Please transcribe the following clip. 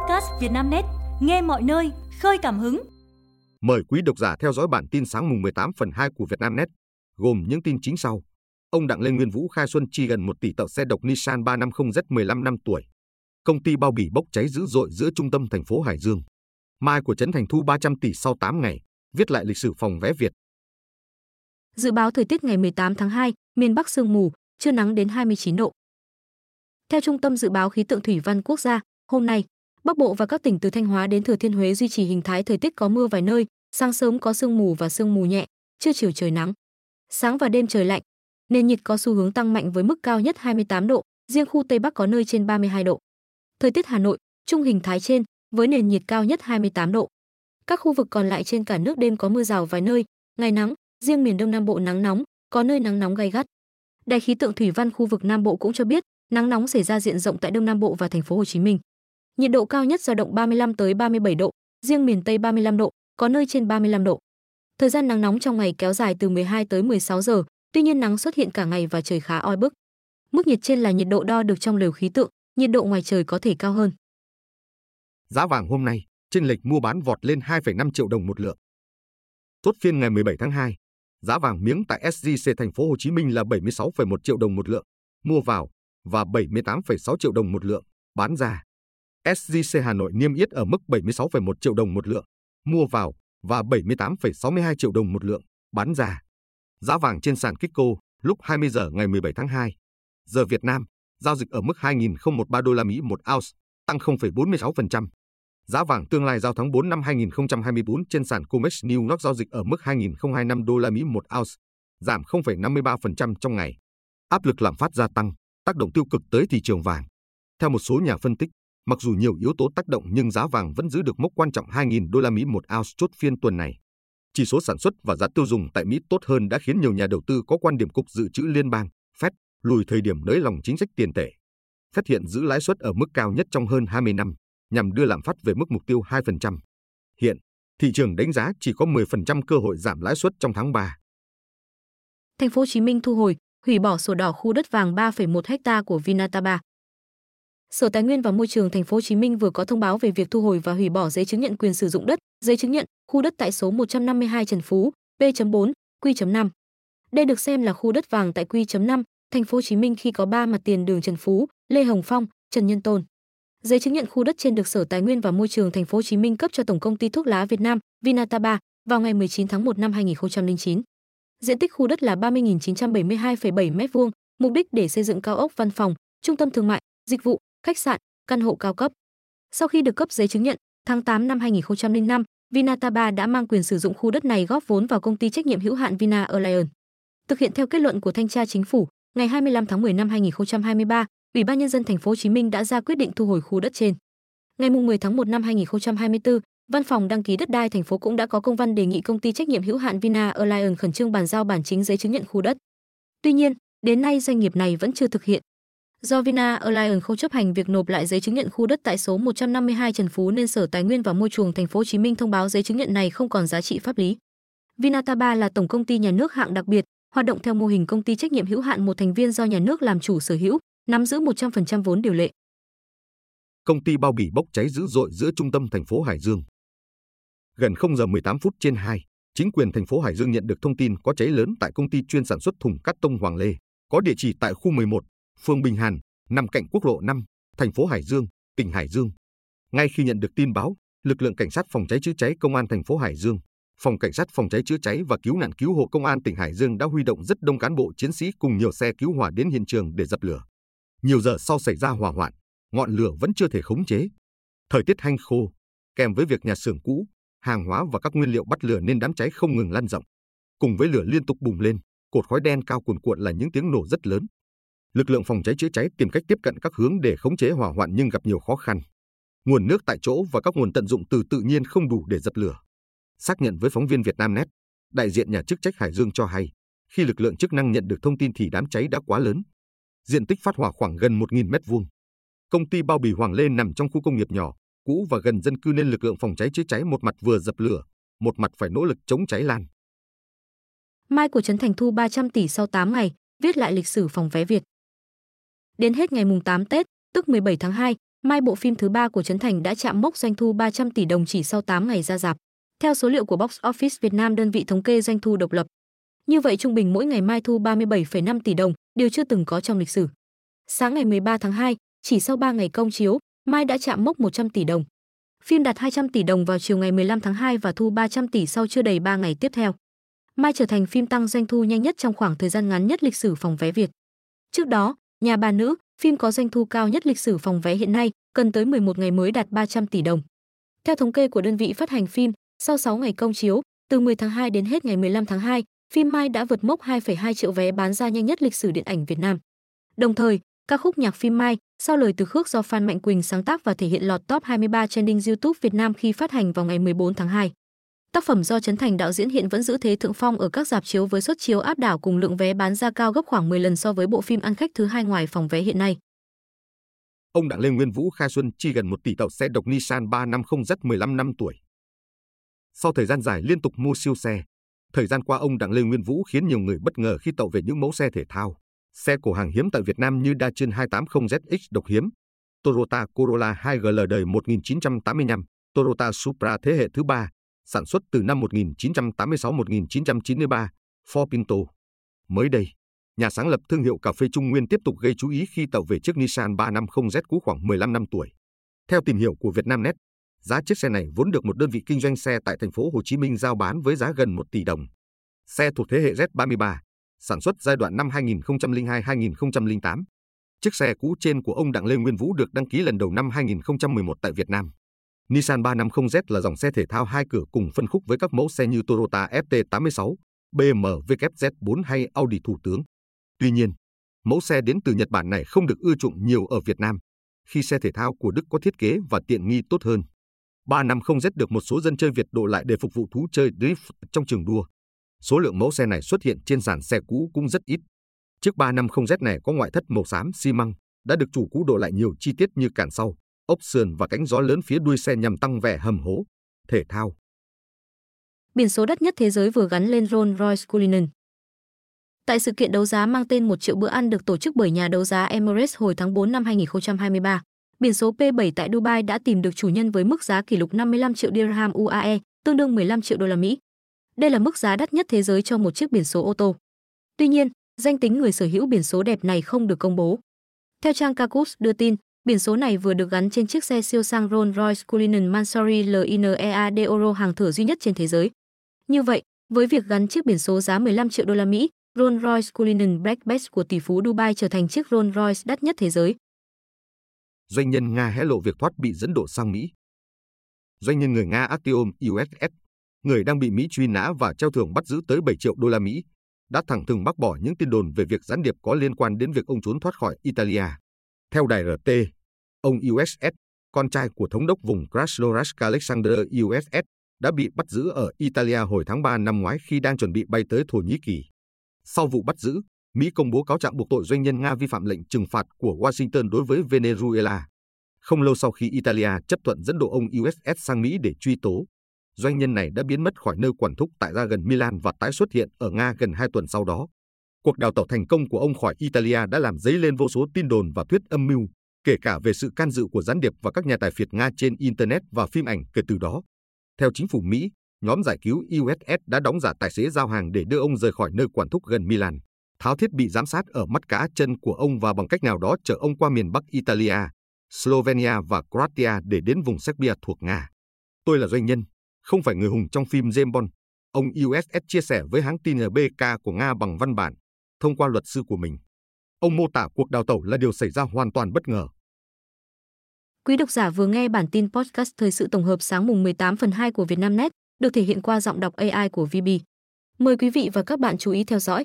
podcast Vietnamnet, nghe mọi nơi, khơi cảm hứng. Mời quý độc giả theo dõi bản tin sáng mùng 18 phần 2 của Vietnamnet, gồm những tin chính sau. Ông Đặng Lê Nguyên Vũ khai xuân chi gần 1 tỷ tàu xe độc Nissan 350Z 15 năm tuổi. Công ty bao bì bốc cháy dữ dội giữa trung tâm thành phố Hải Dương. Mai của Trấn Thành thu 300 tỷ sau 8 ngày, viết lại lịch sử phòng vé Việt. Dự báo thời tiết ngày 18 tháng 2, miền Bắc sương mù, trưa nắng đến 29 độ. Theo Trung tâm Dự báo Khí tượng Thủy văn Quốc gia, hôm nay, Bắc Bộ và các tỉnh từ Thanh Hóa đến Thừa Thiên Huế duy trì hình thái thời tiết có mưa vài nơi, sáng sớm có sương mù và sương mù nhẹ, trưa chiều trời nắng. Sáng và đêm trời lạnh, nền nhiệt có xu hướng tăng mạnh với mức cao nhất 28 độ, riêng khu Tây Bắc có nơi trên 32 độ. Thời tiết Hà Nội, trung hình thái trên, với nền nhiệt cao nhất 28 độ. Các khu vực còn lại trên cả nước đêm có mưa rào vài nơi, ngày nắng, riêng miền Đông Nam Bộ nắng nóng, có nơi nắng nóng gay gắt. Đài khí tượng thủy văn khu vực Nam Bộ cũng cho biết, nắng nóng xảy ra diện rộng tại Đông Nam Bộ và thành phố Hồ Chí Minh. Nhiệt độ cao nhất dao động 35 tới 37 độ, riêng miền Tây 35 độ, có nơi trên 35 độ. Thời gian nắng nóng trong ngày kéo dài từ 12 tới 16 giờ, tuy nhiên nắng xuất hiện cả ngày và trời khá oi bức. Mức nhiệt trên là nhiệt độ đo được trong lều khí tượng, nhiệt độ ngoài trời có thể cao hơn. Giá vàng hôm nay, trên lệch mua bán vọt lên 2,5 triệu đồng một lượng. Chốt phiên ngày 17 tháng 2, giá vàng miếng tại SJC thành phố Hồ Chí Minh là 76,1 triệu đồng một lượng, mua vào và 78,6 triệu đồng một lượng, bán ra. SJC Hà Nội niêm yết ở mức 76,1 triệu đồng một lượng, mua vào và 78,62 triệu đồng một lượng, bán ra. Giá vàng trên sàn Kikko lúc 20 giờ ngày 17 tháng 2, giờ Việt Nam, giao dịch ở mức 2.013 đô la Mỹ một ounce, tăng 0,46%. Giá vàng tương lai giao tháng 4 năm 2024 trên sàn COMEX New York giao dịch ở mức 2.025 đô la Mỹ một ounce, giảm 0,53% trong ngày. Áp lực lạm phát gia tăng, tác động tiêu cực tới thị trường vàng. Theo một số nhà phân tích, mặc dù nhiều yếu tố tác động nhưng giá vàng vẫn giữ được mốc quan trọng 2.000 đô la Mỹ một ounce chốt phiên tuần này. Chỉ số sản xuất và giá tiêu dùng tại Mỹ tốt hơn đã khiến nhiều nhà đầu tư có quan điểm cục dự trữ liên bang, Fed, lùi thời điểm nới lỏng chính sách tiền tệ. Fed hiện giữ lãi suất ở mức cao nhất trong hơn 20 năm, nhằm đưa lạm phát về mức mục tiêu 2%. Hiện, thị trường đánh giá chỉ có 10% cơ hội giảm lãi suất trong tháng 3. Thành phố Hồ Chí Minh thu hồi, hủy bỏ sổ đỏ khu đất vàng 3,1 ha của Vinataba. Sở Tài nguyên và Môi trường Thành phố Hồ Chí Minh vừa có thông báo về việc thu hồi và hủy bỏ giấy chứng nhận quyền sử dụng đất, giấy chứng nhận khu đất tại số 152 Trần Phú, P.4, Q.5. Đây được xem là khu đất vàng tại Q.5, Thành phố Hồ Chí Minh khi có 3 mặt tiền đường Trần Phú, Lê Hồng Phong, Trần Nhân Tôn. Giấy chứng nhận khu đất trên được Sở Tài nguyên và Môi trường Thành phố Hồ Chí Minh cấp cho Tổng công ty thuốc lá Việt Nam Vinataba vào ngày 19 tháng 1 năm 2009. Diện tích khu đất là 30.972,7 m2, mục đích để xây dựng cao ốc văn phòng, trung tâm thương mại, dịch vụ, khách sạn, căn hộ cao cấp. Sau khi được cấp giấy chứng nhận, tháng 8 năm 2005, Vinataba đã mang quyền sử dụng khu đất này góp vốn vào công ty trách nhiệm hữu hạn Vina Alliance. Thực hiện theo kết luận của thanh tra chính phủ, ngày 25 tháng 10 năm 2023, Ủy ban nhân dân thành phố Hồ Chí Minh đã ra quyết định thu hồi khu đất trên. Ngày 10 tháng 1 năm 2024, Văn phòng đăng ký đất đai thành phố cũng đã có công văn đề nghị công ty trách nhiệm hữu hạn Vina Alliance khẩn trương bàn giao bản chính giấy chứng nhận khu đất. Tuy nhiên, đến nay doanh nghiệp này vẫn chưa thực hiện. Do Vina Alliance không chấp hành việc nộp lại giấy chứng nhận khu đất tại số 152 Trần Phú nên Sở Tài nguyên và Môi trường thành phố Hồ Chí Minh thông báo giấy chứng nhận này không còn giá trị pháp lý. Vinataba là tổng công ty nhà nước hạng đặc biệt, hoạt động theo mô hình công ty trách nhiệm hữu hạn một thành viên do nhà nước làm chủ sở hữu, nắm giữ 100% vốn điều lệ. Công ty bao bì bốc cháy dữ dội giữa trung tâm thành phố Hải Dương. Gần 0 giờ 18 phút trên 2, chính quyền thành phố Hải Dương nhận được thông tin có cháy lớn tại công ty chuyên sản xuất thùng cắt tông Hoàng Lê, có địa chỉ tại khu 11, phường Bình Hàn, nằm cạnh quốc lộ 5, thành phố Hải Dương, tỉnh Hải Dương. Ngay khi nhận được tin báo, lực lượng cảnh sát phòng cháy chữa cháy công an thành phố Hải Dương, phòng cảnh sát phòng cháy chữa cháy và cứu nạn cứu hộ công an tỉnh Hải Dương đã huy động rất đông cán bộ chiến sĩ cùng nhiều xe cứu hỏa đến hiện trường để dập lửa. Nhiều giờ sau xảy ra hỏa hoạn, ngọn lửa vẫn chưa thể khống chế. Thời tiết hanh khô, kèm với việc nhà xưởng cũ, hàng hóa và các nguyên liệu bắt lửa nên đám cháy không ngừng lan rộng. Cùng với lửa liên tục bùng lên, cột khói đen cao cuồn cuộn là những tiếng nổ rất lớn. Lực lượng phòng cháy chữa cháy tìm cách tiếp cận các hướng để khống chế hỏa hoạn nhưng gặp nhiều khó khăn. Nguồn nước tại chỗ và các nguồn tận dụng từ tự nhiên không đủ để dập lửa. Xác nhận với phóng viên Vietnamnet, đại diện nhà chức trách Hải Dương cho hay, khi lực lượng chức năng nhận được thông tin thì đám cháy đã quá lớn. Diện tích phát hỏa khoảng gần 1.000 mét vuông. Công ty bao bì Hoàng Lê nằm trong khu công nghiệp nhỏ, cũ và gần dân cư nên lực lượng phòng cháy chữa cháy một mặt vừa dập lửa, một mặt phải nỗ lực chống cháy lan. Mai của Trấn Thành thu 300 tỷ sau 8 ngày, viết lại lịch sử phòng vé Việt. Đến hết ngày mùng 8 Tết, tức 17 tháng 2, mai bộ phim thứ ba của Trấn Thành đã chạm mốc doanh thu 300 tỷ đồng chỉ sau 8 ngày ra rạp. Theo số liệu của Box Office Việt Nam đơn vị thống kê doanh thu độc lập. Như vậy trung bình mỗi ngày Mai thu 37,5 tỷ đồng, điều chưa từng có trong lịch sử. Sáng ngày 13 tháng 2, chỉ sau 3 ngày công chiếu, Mai đã chạm mốc 100 tỷ đồng. Phim đạt 200 tỷ đồng vào chiều ngày 15 tháng 2 và thu 300 tỷ sau chưa đầy 3 ngày tiếp theo. Mai trở thành phim tăng doanh thu nhanh nhất trong khoảng thời gian ngắn nhất lịch sử phòng vé Việt. Trước đó, Nhà bà nữ, phim có doanh thu cao nhất lịch sử phòng vé hiện nay, cần tới 11 ngày mới đạt 300 tỷ đồng. Theo thống kê của đơn vị phát hành phim, sau 6 ngày công chiếu, từ 10 tháng 2 đến hết ngày 15 tháng 2, phim Mai đã vượt mốc 2,2 triệu vé bán ra nhanh nhất lịch sử điện ảnh Việt Nam. Đồng thời, ca khúc nhạc phim Mai, sau lời từ khước do Phan Mạnh Quỳnh sáng tác và thể hiện lọt top 23 trending YouTube Việt Nam khi phát hành vào ngày 14 tháng 2. Tác phẩm do Trấn Thành đạo diễn hiện vẫn giữ thế thượng phong ở các dạp chiếu với suất chiếu áp đảo cùng lượng vé bán ra cao gấp khoảng 10 lần so với bộ phim ăn khách thứ hai ngoài phòng vé hiện nay. Ông Đặng Lê Nguyên Vũ khai xuân chi gần 1 tỷ tàu xe độc Nissan 350Z 15 năm tuổi. Sau thời gian dài liên tục mua siêu xe, thời gian qua ông Đặng Lê Nguyên Vũ khiến nhiều người bất ngờ khi tậu về những mẫu xe thể thao, xe cổ hàng hiếm tại Việt Nam như Daikin 280ZX độc hiếm, Toyota Corolla 2GL đời 1985, Toyota Supra thế hệ thứ ba, sản xuất từ năm 1986-1993, Ford Pinto. Mới đây, nhà sáng lập thương hiệu cà phê Trung Nguyên tiếp tục gây chú ý khi tàu về chiếc Nissan 350Z cũ khoảng 15 năm tuổi. Theo tìm hiểu của Vietnamnet, giá chiếc xe này vốn được một đơn vị kinh doanh xe tại thành phố Hồ Chí Minh giao bán với giá gần 1 tỷ đồng. Xe thuộc thế hệ Z33, sản xuất giai đoạn năm 2002-2008. Chiếc xe cũ trên của ông Đặng Lê Nguyên Vũ được đăng ký lần đầu năm 2011 tại Việt Nam. Nissan 350Z là dòng xe thể thao hai cửa cùng phân khúc với các mẫu xe như Toyota FT86, BMW Z4 hay Audi Thủ tướng. Tuy nhiên, mẫu xe đến từ Nhật Bản này không được ưa chuộng nhiều ở Việt Nam, khi xe thể thao của Đức có thiết kế và tiện nghi tốt hơn. 350Z được một số dân chơi Việt độ lại để phục vụ thú chơi drift trong trường đua. Số lượng mẫu xe này xuất hiện trên sàn xe cũ cũng rất ít. Chiếc 350Z này có ngoại thất màu xám xi măng, đã được chủ cũ độ lại nhiều chi tiết như cản sau, ốc sườn và cánh gió lớn phía đuôi xe nhằm tăng vẻ hầm hố, thể thao. Biển số đắt nhất thế giới vừa gắn lên Rolls-Royce Cullinan. Tại sự kiện đấu giá mang tên một triệu bữa ăn được tổ chức bởi nhà đấu giá Emirates hồi tháng 4 năm 2023, biển số P7 tại Dubai đã tìm được chủ nhân với mức giá kỷ lục 55 triệu dirham UAE, tương đương 15 triệu đô la Mỹ. Đây là mức giá đắt nhất thế giới cho một chiếc biển số ô tô. Tuy nhiên, danh tính người sở hữu biển số đẹp này không được công bố. Theo trang Kakus đưa tin, Biển số này vừa được gắn trên chiếc xe siêu sang Rolls-Royce Cullinan Mansory LINEA Deoro hàng thử duy nhất trên thế giới. Như vậy, với việc gắn chiếc biển số giá 15 triệu đô la Mỹ, Rolls-Royce Cullinan Black Best của tỷ phú Dubai trở thành chiếc Rolls-Royce đắt nhất thế giới. Doanh nhân Nga hé lộ việc thoát bị dẫn độ sang Mỹ. Doanh nhân người Nga Artyom USS, người đang bị Mỹ truy nã và treo thưởng bắt giữ tới 7 triệu đô la Mỹ, đã thẳng thừng bác bỏ những tin đồn về việc gián điệp có liên quan đến việc ông trốn thoát khỏi Italia. Theo đài RT, ông USS, con trai của thống đốc vùng Krasnoyarsk Alexander USS, đã bị bắt giữ ở Italia hồi tháng 3 năm ngoái khi đang chuẩn bị bay tới Thổ Nhĩ Kỳ. Sau vụ bắt giữ, Mỹ công bố cáo trạng buộc tội doanh nhân Nga vi phạm lệnh trừng phạt của Washington đối với Venezuela. Không lâu sau khi Italia chấp thuận dẫn độ ông USS sang Mỹ để truy tố, doanh nhân này đã biến mất khỏi nơi quản thúc tại ra gần Milan và tái xuất hiện ở Nga gần hai tuần sau đó. Cuộc đào tẩu thành công của ông khỏi Italia đã làm dấy lên vô số tin đồn và thuyết âm mưu, kể cả về sự can dự của gián điệp và các nhà tài phiệt Nga trên Internet và phim ảnh kể từ đó. Theo chính phủ Mỹ, nhóm giải cứu USS đã đóng giả tài xế giao hàng để đưa ông rời khỏi nơi quản thúc gần Milan, tháo thiết bị giám sát ở mắt cá chân của ông và bằng cách nào đó chở ông qua miền Bắc Italia, Slovenia và Croatia để đến vùng Serbia thuộc Nga. Tôi là doanh nhân, không phải người hùng trong phim James Bond. Ông USS chia sẻ với hãng tin BK của Nga bằng văn bản, thông qua luật sư của mình. Ông mô tả cuộc đào tẩu là điều xảy ra hoàn toàn bất ngờ. Quý độc giả vừa nghe bản tin podcast thời sự tổng hợp sáng mùng 18 phần 2 của Vietnamnet, được thể hiện qua giọng đọc AI của VB. Mời quý vị và các bạn chú ý theo dõi.